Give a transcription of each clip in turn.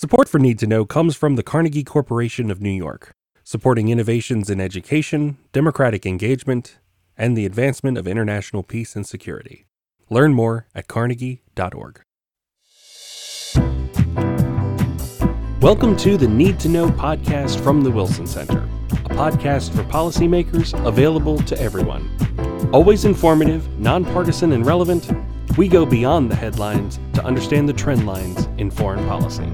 Support for Need to Know comes from the Carnegie Corporation of New York, supporting innovations in education, democratic engagement, and the advancement of international peace and security. Learn more at carnegie.org. Welcome to the Need to Know podcast from the Wilson Center, a podcast for policymakers available to everyone. Always informative, nonpartisan, and relevant, we go beyond the headlines to understand the trend lines in foreign policy.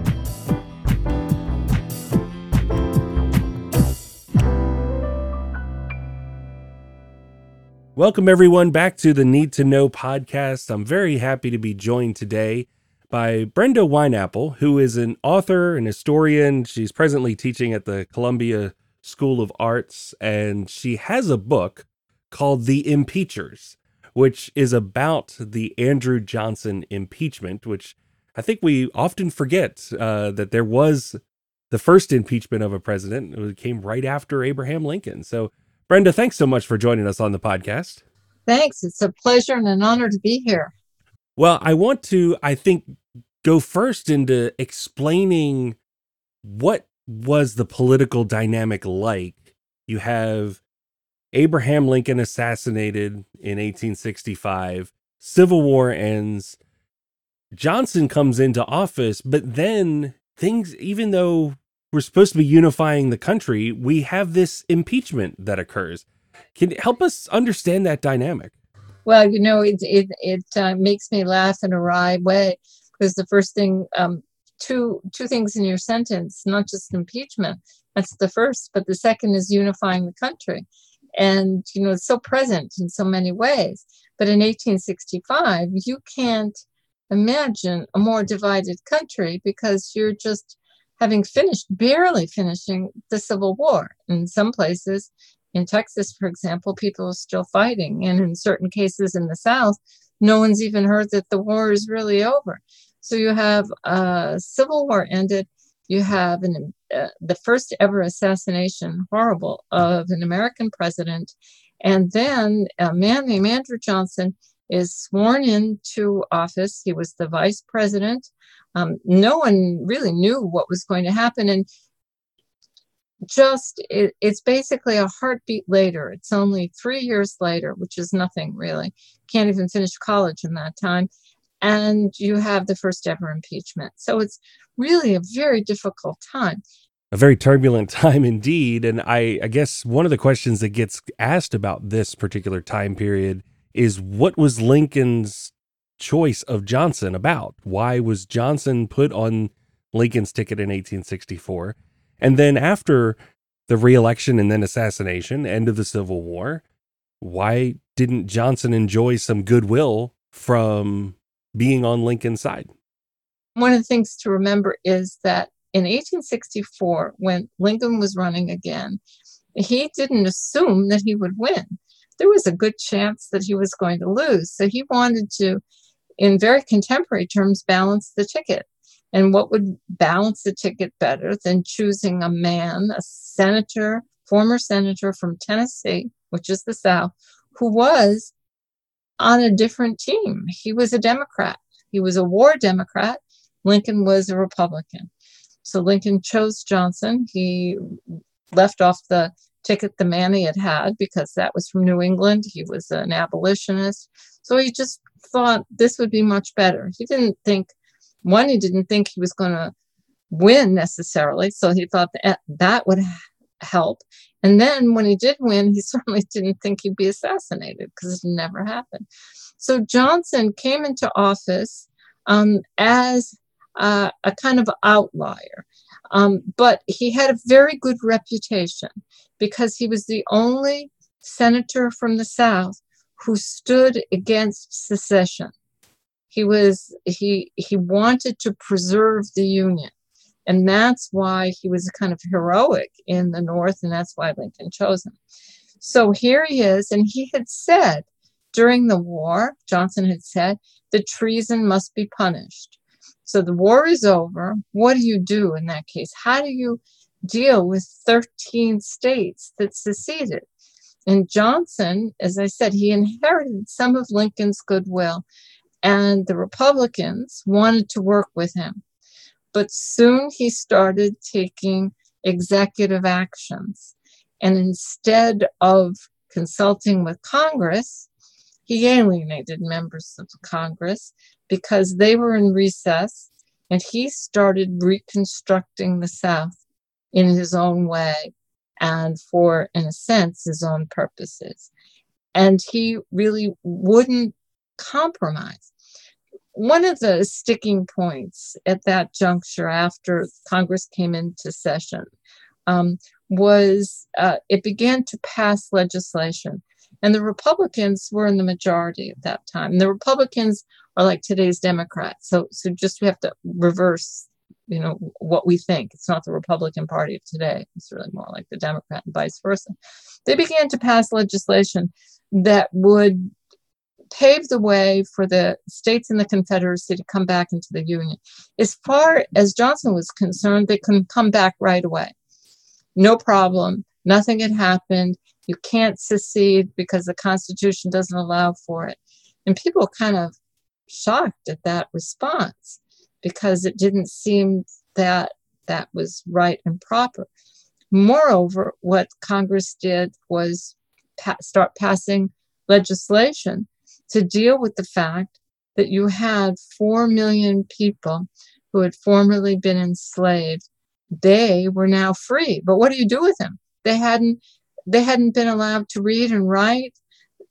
Welcome, everyone, back to the Need to Know podcast. I'm very happy to be joined today by Brenda Wineapple, who is an author and historian. She's presently teaching at the Columbia School of Arts, and she has a book called The Impeachers, which is about the Andrew Johnson impeachment, which I think we often forget uh, that there was the first impeachment of a president. It came right after Abraham Lincoln. So, Brenda, thanks so much for joining us on the podcast. Thanks. It's a pleasure and an honor to be here. Well, I want to, I think, go first into explaining what was the political dynamic like. You have Abraham Lincoln assassinated in 1865, Civil War ends, Johnson comes into office, but then things, even though we're supposed to be unifying the country, we have this impeachment that occurs. Can you help us understand that dynamic? Well, you know, it it it uh, makes me laugh in a wry way because the first thing, um, two two things in your sentence, not just impeachment. That's the first, but the second is unifying the country, and you know, it's so present in so many ways. But in 1865, you can't imagine a more divided country because you're just having finished, barely finishing the Civil War. In some places, in Texas, for example, people are still fighting. And in certain cases in the South, no one's even heard that the war is really over. So you have a Civil War ended. You have an, uh, the first ever assassination, horrible, of an American president. And then a man named Andrew Johnson is sworn into office. He was the vice president. Um, no one really knew what was going to happen. And just it, it's basically a heartbeat later. It's only three years later, which is nothing really. Can't even finish college in that time. And you have the first ever impeachment. So it's really a very difficult time. A very turbulent time indeed. And I, I guess one of the questions that gets asked about this particular time period is what was Lincoln's choice of Johnson about? Why was Johnson put on Lincoln's ticket in 1864? And then after the reelection and then assassination, end of the Civil War, why didn't Johnson enjoy some goodwill from being on Lincoln's side? One of the things to remember is that in 1864, when Lincoln was running again, he didn't assume that he would win there was a good chance that he was going to lose. So he wanted to, in very contemporary terms, balance the ticket. And what would balance the ticket better than choosing a man, a senator, former senator from Tennessee, which is the South, who was on a different team? He was a Democrat. He was a war Democrat. Lincoln was a Republican. So Lincoln chose Johnson. He left off the ticket the man he had had because that was from New England. He was an abolitionist. So he just thought this would be much better. He didn't think, one, he didn't think he was going to win necessarily. So he thought that that would help. And then when he did win, he certainly didn't think he'd be assassinated because it never happened. So Johnson came into office um, as uh, a kind of outlier. Um, but he had a very good reputation because he was the only senator from the South who stood against secession. He was he he wanted to preserve the Union. And that's why he was kind of heroic in the North, and that's why Lincoln chose him. So here he is, and he had said during the war, Johnson had said, the treason must be punished. So the war is over. What do you do in that case? How do you deal with 13 states that seceded? And Johnson, as I said, he inherited some of Lincoln's goodwill, and the Republicans wanted to work with him. But soon he started taking executive actions. And instead of consulting with Congress, he alienated members of Congress because they were in recess and he started reconstructing the South in his own way and for, in a sense, his own purposes. And he really wouldn't compromise. One of the sticking points at that juncture after Congress came into session um, was uh, it began to pass legislation. And the Republicans were in the majority at that time. And the Republicans are like today's Democrats. So, so just we have to reverse, you know, what we think. It's not the Republican Party of today. It's really more like the Democrat and vice versa. They began to pass legislation that would pave the way for the states in the Confederacy to come back into the Union. As far as Johnson was concerned, they can come back right away. No problem. Nothing had happened. You can't secede because the Constitution doesn't allow for it. And people kind of shocked at that response because it didn't seem that that was right and proper. Moreover, what Congress did was pa- start passing legislation to deal with the fact that you had 4 million people who had formerly been enslaved. They were now free. But what do you do with them? They hadn't they hadn't been allowed to read and write.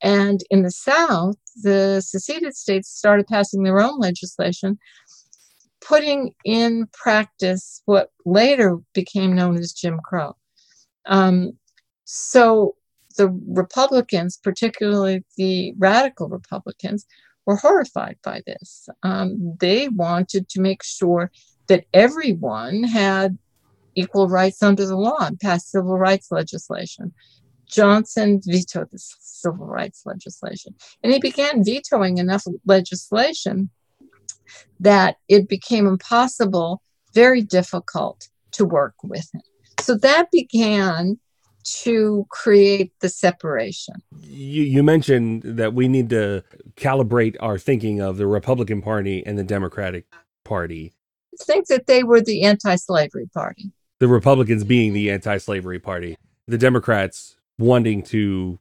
And in the South, the seceded states started passing their own legislation, putting in practice what later became known as Jim Crow. Um, so the Republicans, particularly the radical Republicans, were horrified by this. Um, they wanted to make sure that everyone had equal rights under the law and passed civil rights legislation. Johnson vetoed the civil rights legislation. And he began vetoing enough legislation that it became impossible, very difficult to work with him. So that began to create the separation. You, you mentioned that we need to calibrate our thinking of the Republican Party and the Democratic Party. Think that they were the anti slavery party. The Republicans being the anti slavery party, the Democrats wanting to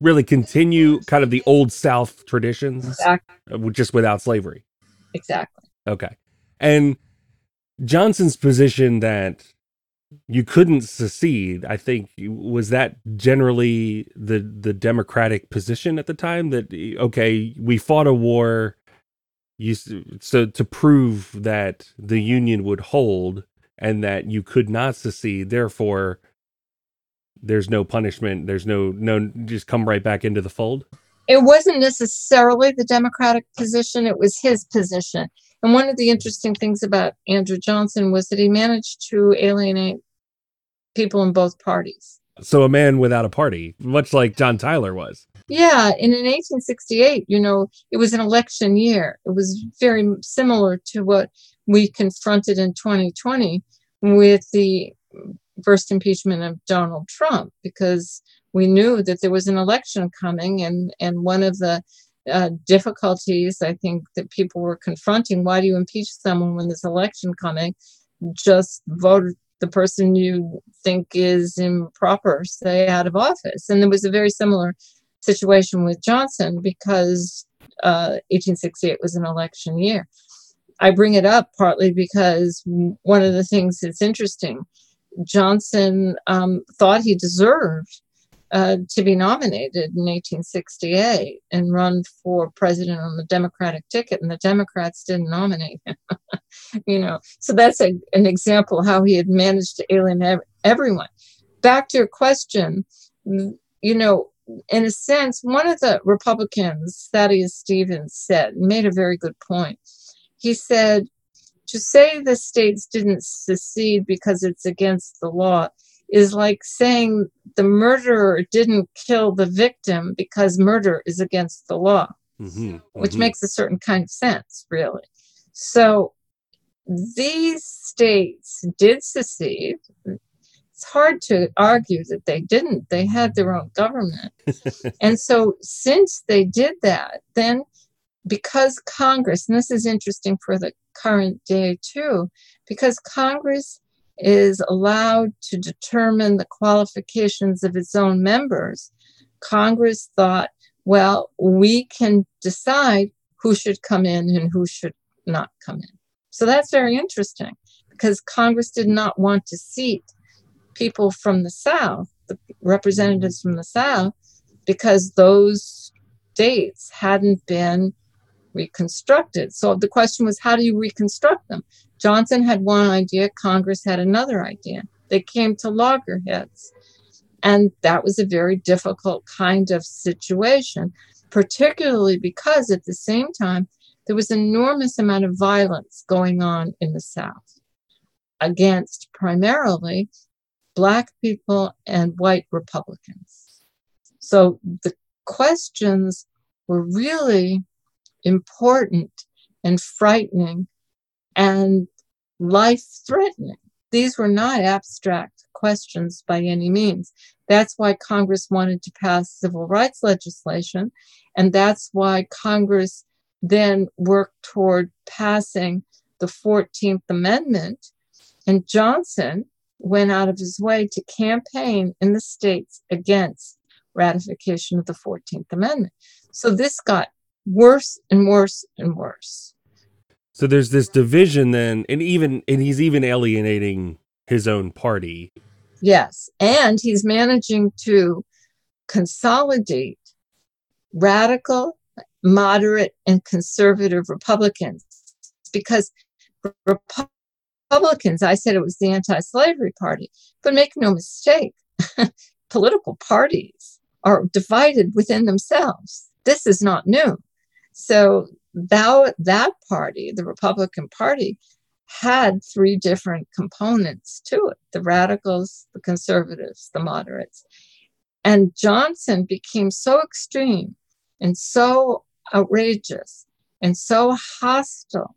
really continue kind of the old South traditions, exactly. Uh, just without slavery. Exactly. Okay. And Johnson's position that you couldn't secede. I think was that generally the the Democratic position at the time that okay, we fought a war, you so to prove that the Union would hold and that you could not secede. Therefore, there's no punishment. There's no no just come right back into the fold. It wasn't necessarily the Democratic position; it was his position. And one of the interesting things about Andrew Johnson was that he managed to alienate people in both parties. So a man without a party, much like John Tyler was. Yeah, and in 1868, you know, it was an election year. It was very similar to what we confronted in 2020 with the first impeachment of Donald Trump, because we knew that there was an election coming, and and one of the uh, difficulties I think that people were confronting. Why do you impeach someone when there's election coming? Just vote the person you think is improper say out of office. And there was a very similar situation with Johnson because uh, 1868 was an election year. I bring it up partly because one of the things that's interesting, Johnson um, thought he deserved uh, to be nominated in 1868 and run for president on the Democratic ticket, and the Democrats didn't nominate him. you know, so that's a, an example how he had managed to alienate everyone. Back to your question, you know, in a sense, one of the Republicans, Thaddeus Stevens, said, made a very good point. He said, to say the states didn't secede because it's against the law is like saying the murderer didn't kill the victim because murder is against the law, mm-hmm, which mm-hmm. makes a certain kind of sense, really. So these states did secede. It's hard to argue that they didn't. They had their own government. and so, since they did that, then because Congress, and this is interesting for the current day too, because Congress is allowed to determine the qualifications of its own members, Congress thought, well, we can decide who should come in and who should not come in. So that's very interesting because Congress did not want to seat people from the South, the representatives from the South, because those states hadn't been reconstructed. So the question was, how do you reconstruct them? Johnson had one idea, Congress had another idea. They came to loggerheads. And that was a very difficult kind of situation, particularly because at the same time, there was enormous amount of violence going on in the South against primarily Black people and white Republicans. So the questions were really important and frightening and life threatening. These were not abstract questions by any means. That's why Congress wanted to pass civil rights legislation, and that's why Congress then worked toward passing the 14th Amendment. And Johnson went out of his way to campaign in the states against ratification of the 14th Amendment. So this got worse and worse and worse. So there's this division then, and even and he's even alienating his own party. Yes, and he's managing to consolidate radical, moderate, and conservative Republicans because Republicans, I said it was the anti-slavery party, but make no mistake, political parties are divided within themselves. This is not new. So that, that party, the Republican Party, had three different components to it the radicals, the conservatives, the moderates. And Johnson became so extreme and so outrageous and so hostile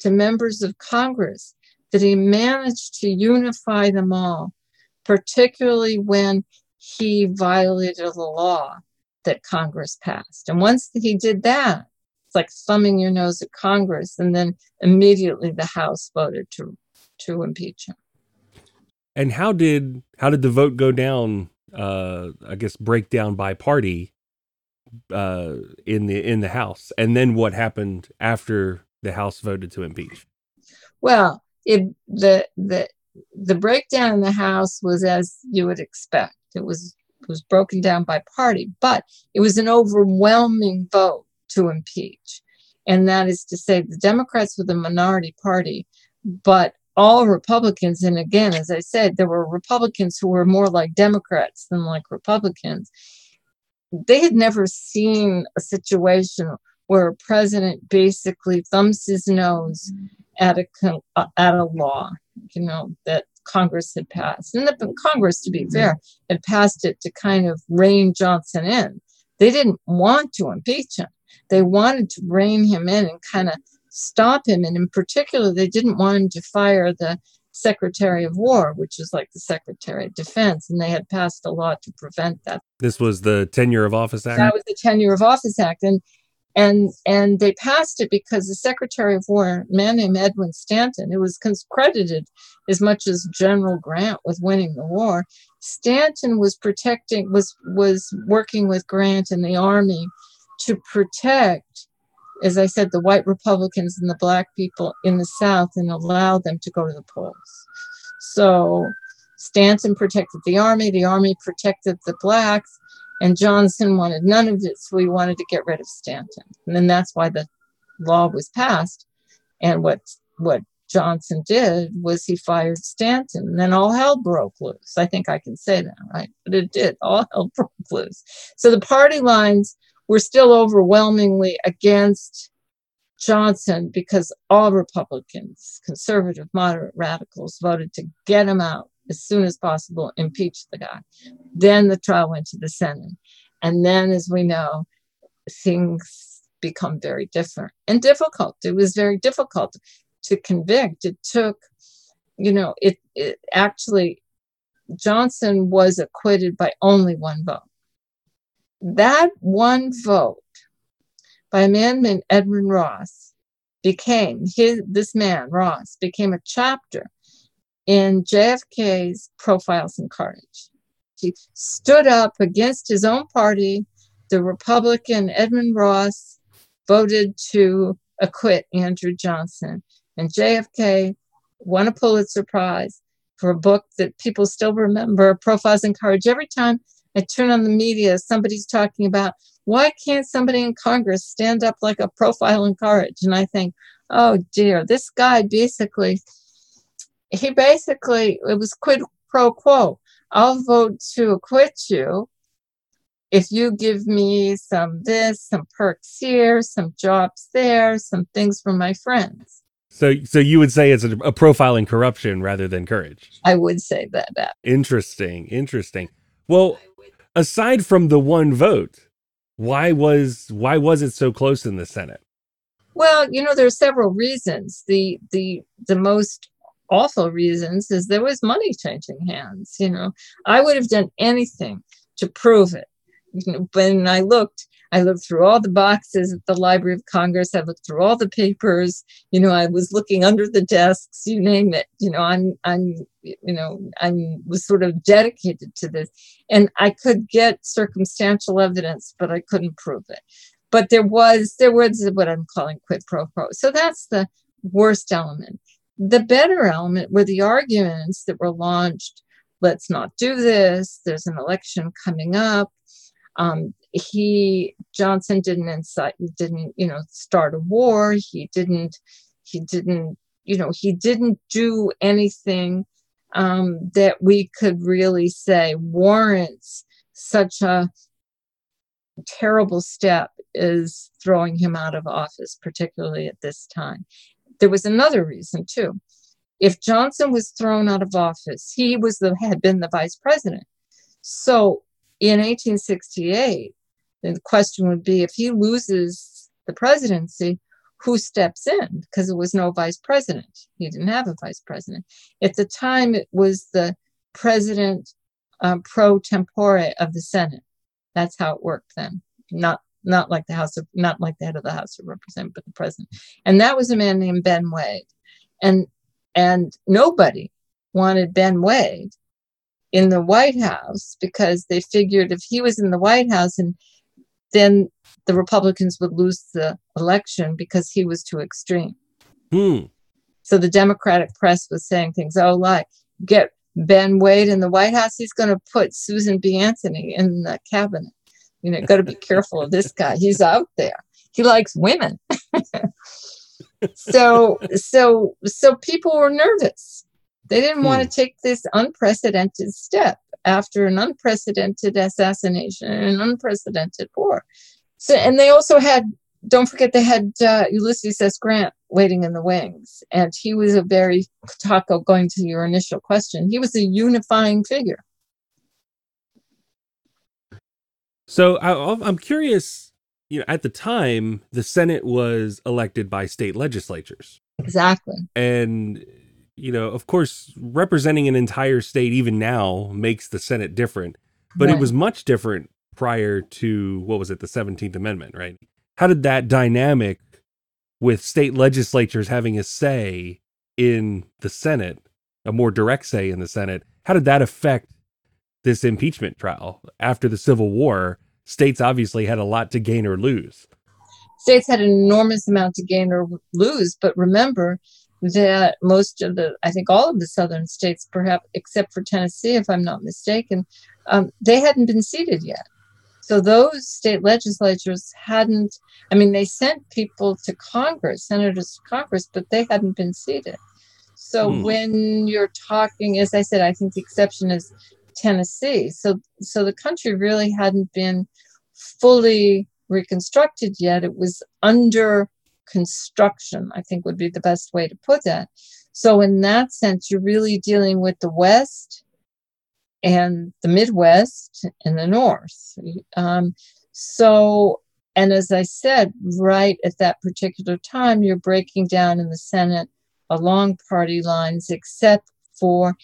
to members of Congress that he managed to unify them all, particularly when he violated a law that Congress passed. And once he did that, it's like thumbing your nose at Congress, and then immediately the House voted to to impeach him. And how did how did the vote go down? Uh, I guess break down by party uh, in the in the House, and then what happened after the House voted to impeach? Well, it the the the breakdown in the House was as you would expect. It was it was broken down by party, but it was an overwhelming vote to impeach. And that is to say, the Democrats were the minority party, but all Republicans, and again, as I said, there were Republicans who were more like Democrats than like Republicans. They had never seen a situation where a president basically thumbs his nose at a uh, at a law, you know, that Congress had passed. And the Congress, to be fair, had passed it to kind of rein Johnson in. They didn't want to impeach him they wanted to rein him in and kind of stop him. And in particular, they didn't want him to fire the Secretary of War, which is like the Secretary of Defense, and they had passed a law to prevent that. This was the Tenure of Office Act. That was the Tenure of Office Act, and and and they passed it because the Secretary of War, a man named Edwin Stanton, who was credited as much as General Grant with winning the war, Stanton was protecting was was working with Grant and the Army to protect, as I said, the white Republicans and the black people in the South and allow them to go to the polls. So Stanton protected the army, the army protected the blacks, and Johnson wanted none of it, so he wanted to get rid of Stanton. And then that's why the law was passed. And what what Johnson did was he fired Stanton. And then all hell broke loose. I think I can say that, right? But it did. All hell broke loose. So the party lines were still overwhelmingly against Johnson because all Republicans, conservative, moderate radicals, voted to get him out as soon as possible, impeach the guy. Then the trial went to the Senate. And then, as we know, things become very different and difficult. It was very difficult to convict. It took, you know, it, it actually, Johnson was acquitted by only one vote that one vote by a man named Edmund Ross became his this man Ross became a chapter in JFK's Profiles in Courage. He stood up against his own party. The Republican Edmund Ross voted to acquit Andrew Johnson, and JFK won a Pulitzer Prize for a book that people still remember, Profiles in Courage. Every time I turn on the media, somebody's talking about why can't somebody in Congress stand up like a profile in courage? And I think, oh dear, this guy basically, he basically, it was quid pro quo. I'll vote to acquit you if you give me some this, some perks here, some jobs there, some things for my friends. So, so you would say it's a, a profile in corruption rather than courage. I would say that. that. Interesting, interesting. Well, aside from the one vote, why was why was it so close in the Senate? Well, you know, there are several reasons. The the the most awful reasons is there was money changing hands. You know, I would have done anything to prove it. When I looked, I looked through all the boxes at the Library of Congress. I looked through all the papers. You know, I was looking under the desks. You name it. You know, I'm, I'm, you know, I was sort of dedicated to this, and I could get circumstantial evidence, but I couldn't prove it. But there was, there was what I'm calling quid pro quo. So that's the worst element. The better element were the arguments that were launched. Let's not do this. There's an election coming up. Um, he Johnson didn't incite, didn't you know start a war. He didn't, he didn't, you know, he didn't do anything um, that we could really say warrants such a terrible step is throwing him out of office, particularly at this time. There was another reason too. If Johnson was thrown out of office, he was the had been the vice president. So in 1868, the question would be if he loses the presidency, who steps in? Because there was no vice president. He didn't have a vice president. At the time, it was the president um, pro tempore of the Senate. That's how it worked then. Not not like the House of not like the head of the House of Representatives, but the president. And that was a man named Ben Wade. And and nobody wanted Ben Wade in the White House because they figured if he was in the White House and then the Republicans would lose the election because he was too extreme. Hmm. So the Democratic press was saying things, oh, like, get Ben Wade in the White House, he's going to put Susan B. Anthony in the cabinet. You know, got to be careful of this guy. He's out there. He likes women. so, so, so people were nervous. They didn't hmm. want to take this unprecedented step after an unprecedented assassination and an unprecedented war. So, and they also had, don't forget, they had uh, Ulysses S. Grant waiting in the wings. And he was a very, Taco, going to your initial question, he was a unifying figure. So I, I'm curious, you know, at the time, the Senate was elected by state legislatures. Exactly. And you know, of course, representing an entire state even now makes the Senate different, but right. it was much different prior to what was it, the 17th Amendment, right? How did that dynamic with state legislatures having a say in the Senate, a more direct say in the Senate, how did that affect this impeachment trial after the Civil War? States obviously had a lot to gain or lose. States had an enormous amount to gain or lose, but remember, that most of the, I think all of the southern states, perhaps except for Tennessee, if I'm not mistaken, um, they hadn't been seated yet. So those state legislatures hadn't, I mean, they sent people to Congress, senators to Congress, but they hadn't been seated. So hmm. when you're talking, as I said, I think the exception is Tennessee. So so the country really hadn't been fully reconstructed yet. It was under construction, I think would be the best way to put that. So, in that sense, you're really dealing with the West and the Midwest and the North. Um, so, and as I said, right at that particular time, you're breaking down in the Senate along party lines, except for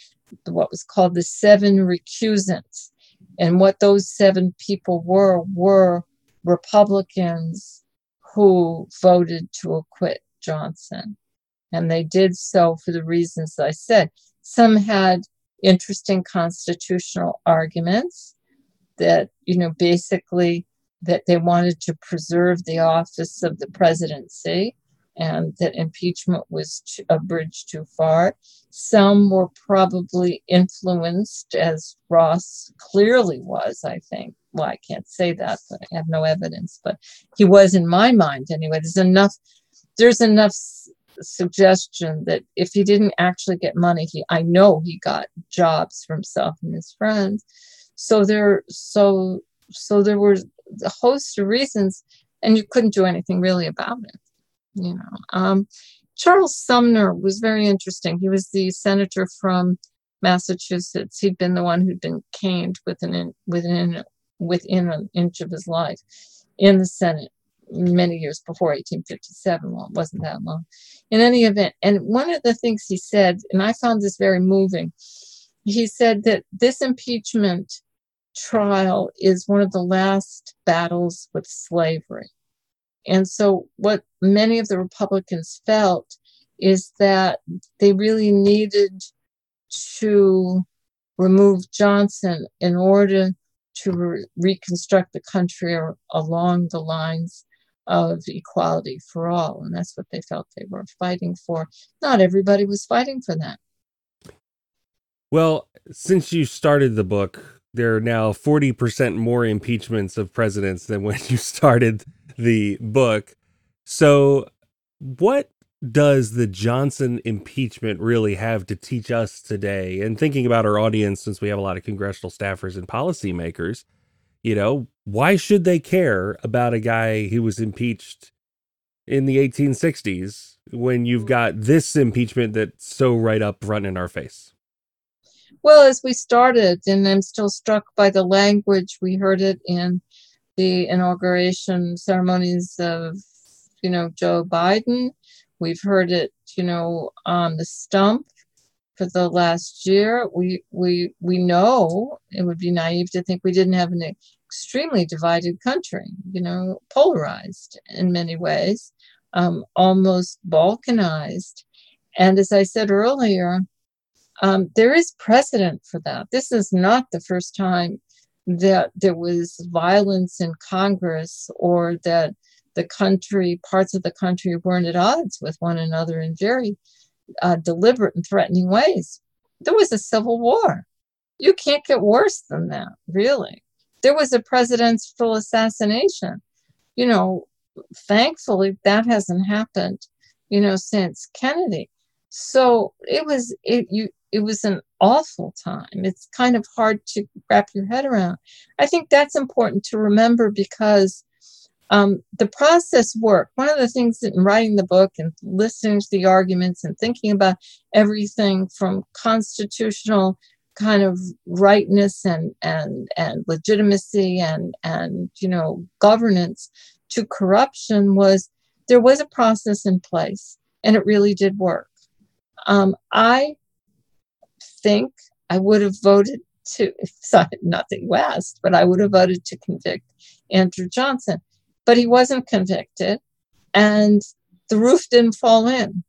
what was called the seven recusants. And what those seven people were were Republicans who voted to acquit Johnson. And they did so for the reasons I said. Some had interesting constitutional arguments that, you know, basically that they wanted to preserve the office of the presidency and that impeachment was a bridge too far. Some were probably influenced, as Ross clearly was, I think. Well, I can't say that, but I have no evidence, but he was in my mind anyway. There's enough, there's enough suggestion that if he didn't actually get money, he I know he got jobs for himself and his friends. So there so so there were a host of reasons and you couldn't do anything really about it. You know. Um, Charles Sumner was very interesting. He was the senator from Massachusetts. He'd been the one who'd been caned within within within an inch of his life in the Senate many years before 1857. Well, it wasn't that long. In any event, and one of the things he said, and I found this very moving, he said that this impeachment trial is one of the last battles with slavery. And so, what many of the Republicans felt is that they really needed to remove Johnson in order to re- reconstruct the country along the lines of equality for all. And that's what they felt they were fighting for. Not everybody was fighting for that. Well, since you started the book, there are now 40% more impeachments of presidents than when you started the book. So, what does the Johnson impeachment really have to teach us today? And thinking about our audience, since we have a lot of congressional staffers and policymakers, you know, why should they care about a guy who was impeached in the 1860s when you've mm-hmm. got this impeachment that's so right up front in our face? Well, as we started, and I'm still struck by the language, we heard it in the inauguration ceremonies of, you know, Joe Biden. We've heard it, you know, on the stump for the last year. We we we know it would be naive to think we didn't have an extremely divided country, you know, polarized in many ways, um, almost balkanized. And as I said earlier, um, there is precedent for that. This is not the first time that there was violence in Congress or that the country, parts of the country weren't at odds with one another in very uh, deliberate and threatening ways. There was a civil war. You can't get worse than that, really. There was a presidential assassination. You know, thankfully, that hasn't happened, you know, since Kennedy. So it was it you it was an awful time. It's kind of hard to wrap your head around. I think that's important to remember because um, the process worked. One of the things that in writing the book and listening to the arguments and thinking about everything from constitutional kind of rightness and and and legitimacy and and you know governance to corruption was there was a process in place and it really did work. Um, I think I would have voted to, not that you asked, but I would have voted to convict Andrew Johnson but he wasn't convicted and the roof didn't fall in.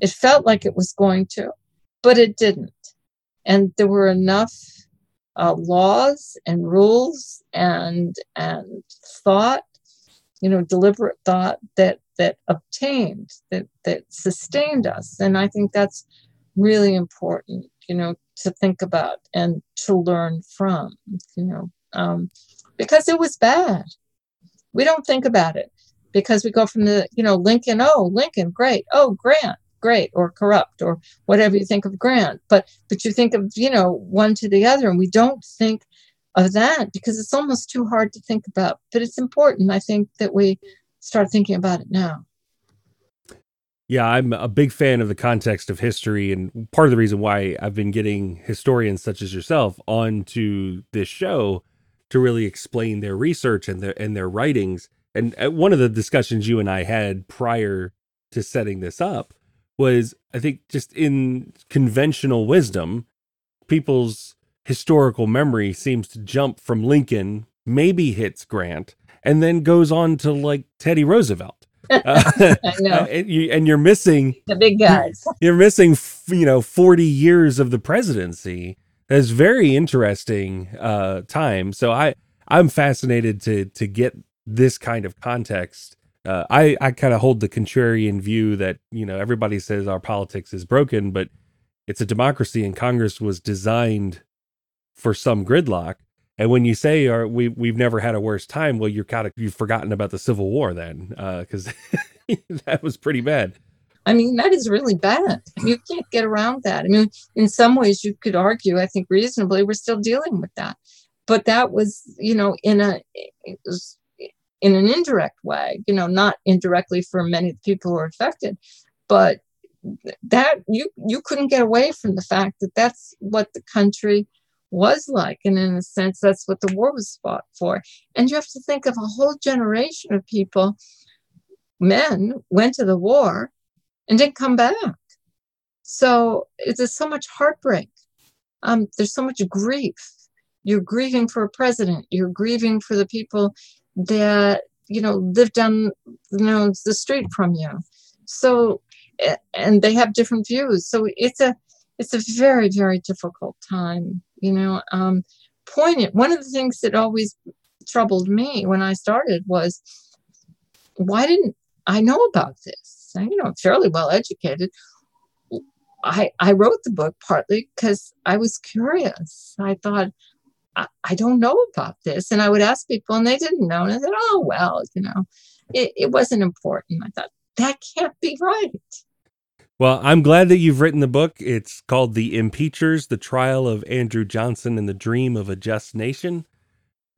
It felt like it was going to, but it didn't. And there were enough uh, laws and rules and and thought, you know, deliberate thought that that obtained that that sustained us. And I think that's really important, you know, to think about and to learn from, you know, um, because it was bad. We don't think about it because we go from the, you know, Lincoln, oh, Lincoln, great. Oh, Grant, great, or corrupt, or whatever you think of Grant. But but you think of, you know, one to the other, and we don't think of that because it's almost too hard to think about. But it's important, I think, that we start thinking about it now. Yeah, I'm a big fan of the context of history, and part of the reason why I've been getting historians such as yourself onto this show to really explain their research and their and their writings. And uh, one of the discussions you and I had prior to setting this up was I think just in conventional wisdom, people's historical memory seems to jump from Lincoln, maybe hits Grant, and then goes on to like Teddy Roosevelt. Uh, I know. and, you, and you're missing The big guys. you're missing you know 40 years of the presidency that's very interesting uh time. So i i'm fascinated to to get this kind of context. Uh, i i kind of hold the contrarian view that you know everybody says our politics is broken but it's a democracy and congress was designed for some gridlock. And when you say are we we've never had a worse time well you're kind of you've forgotten about the civil war then because that was pretty bad I mean, that is really bad. You can't get around that. I mean, in some ways, you could argue, I think reasonably, we're still dealing with that. But that was, you know, in a in an indirect way, you know, not indirectly for many people who are affected, but that you you couldn't get away from the fact that that's what the country was like, and in a sense, that's what the war was fought for. And you have to think of a whole generation of people, men went to the war and didn't come back. So there's so much heartbreak. Um, there's so much grief. You're grieving for a president. You're grieving for the people that you know live down you know the street from you. So and they have different views. So it's a it's a very very difficult time. You know, um, poignant. One of the things that always troubled me when I started was why didn't I know about this? You know, fairly well educated. I, I wrote the book partly because I was curious. I thought, I, I, don't know about this. And I would ask people and they didn't know. And I said, oh, well, you know, it, it wasn't important. I thought, that can't be right. Well, I'm glad that you've written the book. It's called The Impeachers The Trial of Andrew Johnson and the Dream of a Just Nation.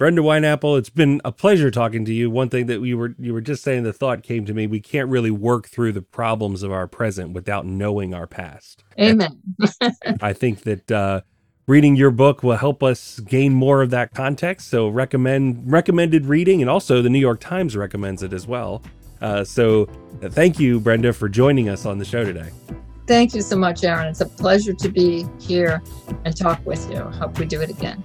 Brenda Wineapple, it's been a pleasure talking to you. One thing that you were you were just saying the thought came to me, we can't really work through the problems of our present without knowing our past. Amen. I think that uh, reading your book will help us gain more of that context. So recommend recommended reading and also the New York Times recommends it as well. Uh, so uh, thank you Brenda for joining us on the show today. Thank you so much, Aaron. It's a pleasure to be here and talk with you. Hope we do it again.